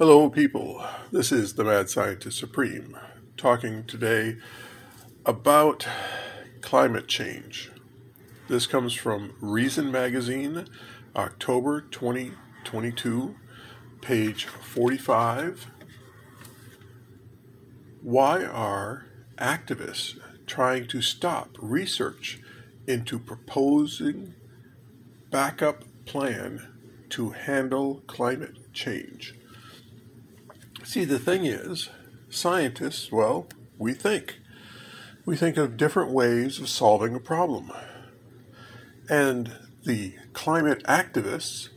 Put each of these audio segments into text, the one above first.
Hello, people. This is the Mad Scientist Supreme talking today about climate change. This comes from Reason Magazine, October 2022, page 45. Why are activists trying to stop research into proposing backup plan to handle climate change? See, the thing is, scientists, well, we think. We think of different ways of solving a problem. And the climate activists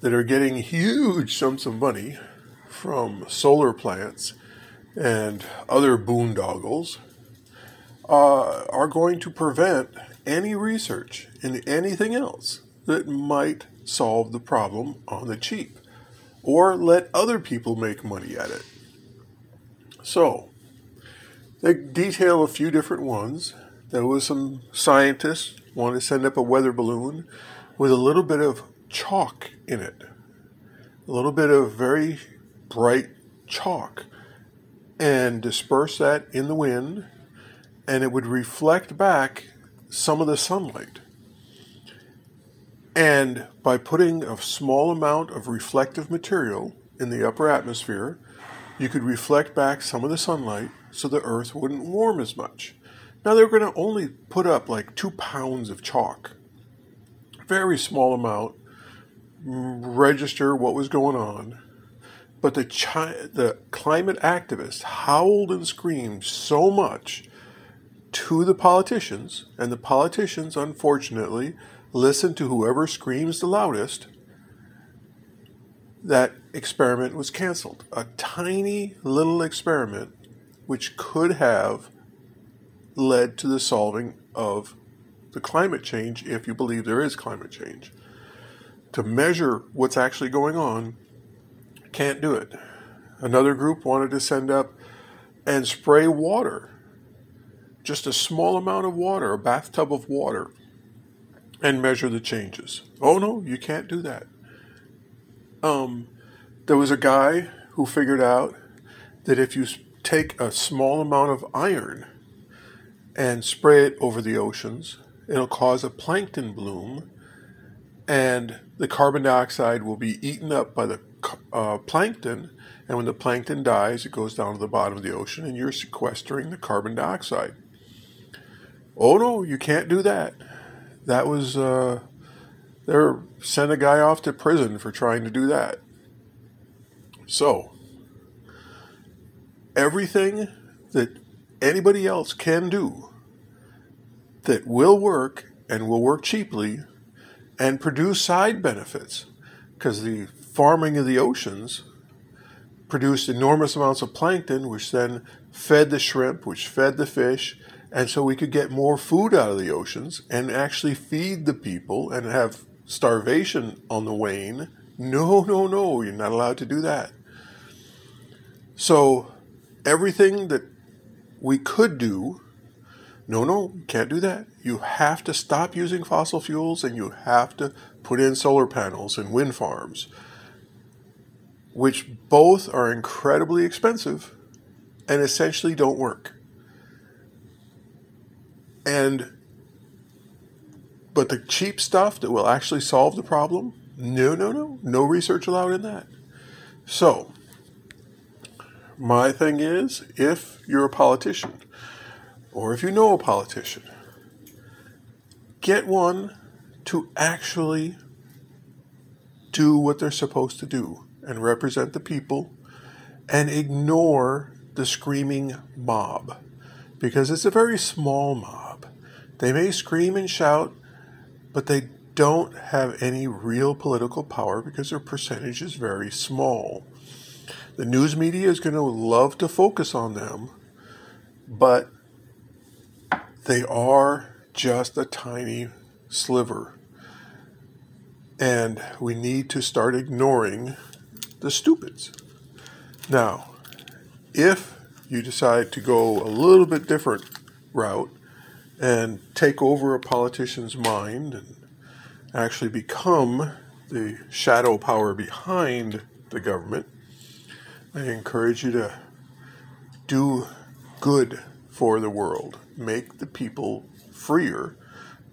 that are getting huge sums of money from solar plants and other boondoggles uh, are going to prevent any research in anything else that might solve the problem on the cheap or let other people make money at it. So, they detail a few different ones. There was some scientists wanted to send up a weather balloon with a little bit of chalk in it, a little bit of very bright chalk, and disperse that in the wind, and it would reflect back some of the sunlight. And by putting a small amount of reflective material in the upper atmosphere, you could reflect back some of the sunlight so the earth wouldn't warm as much. Now they're going to only put up like two pounds of chalk, very small amount, register what was going on. But the, chi- the climate activists howled and screamed so much to the politicians, and the politicians, unfortunately, listen to whoever screams the loudest, that experiment was canceled. A tiny little experiment which could have led to the solving of the climate change if you believe there is climate change. To measure what's actually going on, can't do it. Another group wanted to send up and spray water, just a small amount of water, a bathtub of water, and measure the changes. Oh no, you can't do that. Um, there was a guy who figured out that if you take a small amount of iron and spray it over the oceans, it'll cause a plankton bloom, and the carbon dioxide will be eaten up by the uh, plankton. And when the plankton dies, it goes down to the bottom of the ocean, and you're sequestering the carbon dioxide. Oh no, you can't do that that was uh, they sent a guy off to prison for trying to do that. So everything that anybody else can do that will work and will work cheaply and produce side benefits because the farming of the oceans produced enormous amounts of plankton which then fed the shrimp which fed the fish and so we could get more food out of the oceans and actually feed the people and have starvation on the wane. No, no, no, you're not allowed to do that. So everything that we could do, no, no, can't do that. You have to stop using fossil fuels and you have to put in solar panels and wind farms, which both are incredibly expensive and essentially don't work. And but the cheap stuff that will actually solve the problem, no, no, no, no research allowed in that. So, my thing is if you're a politician or if you know a politician, get one to actually do what they're supposed to do and represent the people and ignore the screaming mob because it's a very small mob. They may scream and shout, but they don't have any real political power because their percentage is very small. The news media is going to love to focus on them, but they are just a tiny sliver. And we need to start ignoring the stupids. Now, if you decide to go a little bit different route and take over a politician's mind and actually become the shadow power behind the government, I encourage you to do good for the world. Make the people freer,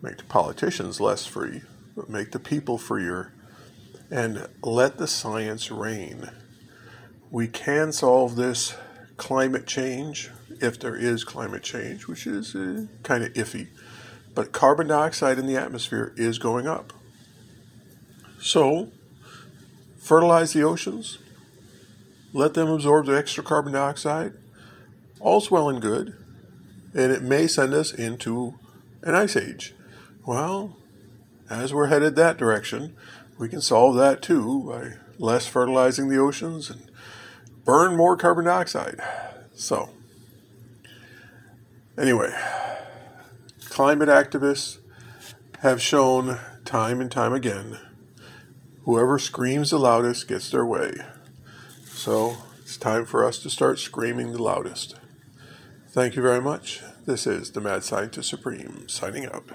make the politicians less free, but make the people freer, and let the science reign. We can solve this climate change if there is climate change, which is uh, kind of iffy, but carbon dioxide in the atmosphere is going up. So, fertilize the oceans, let them absorb the extra carbon dioxide. All's well and good, and it may send us into an ice age. Well, as we're headed that direction, we can solve that too by less fertilizing the oceans and burn more carbon dioxide. So, anyway, climate activists have shown time and time again whoever screams the loudest gets their way. So, it's time for us to start screaming the loudest. Thank you very much. This is the Mad Scientist Supreme signing out.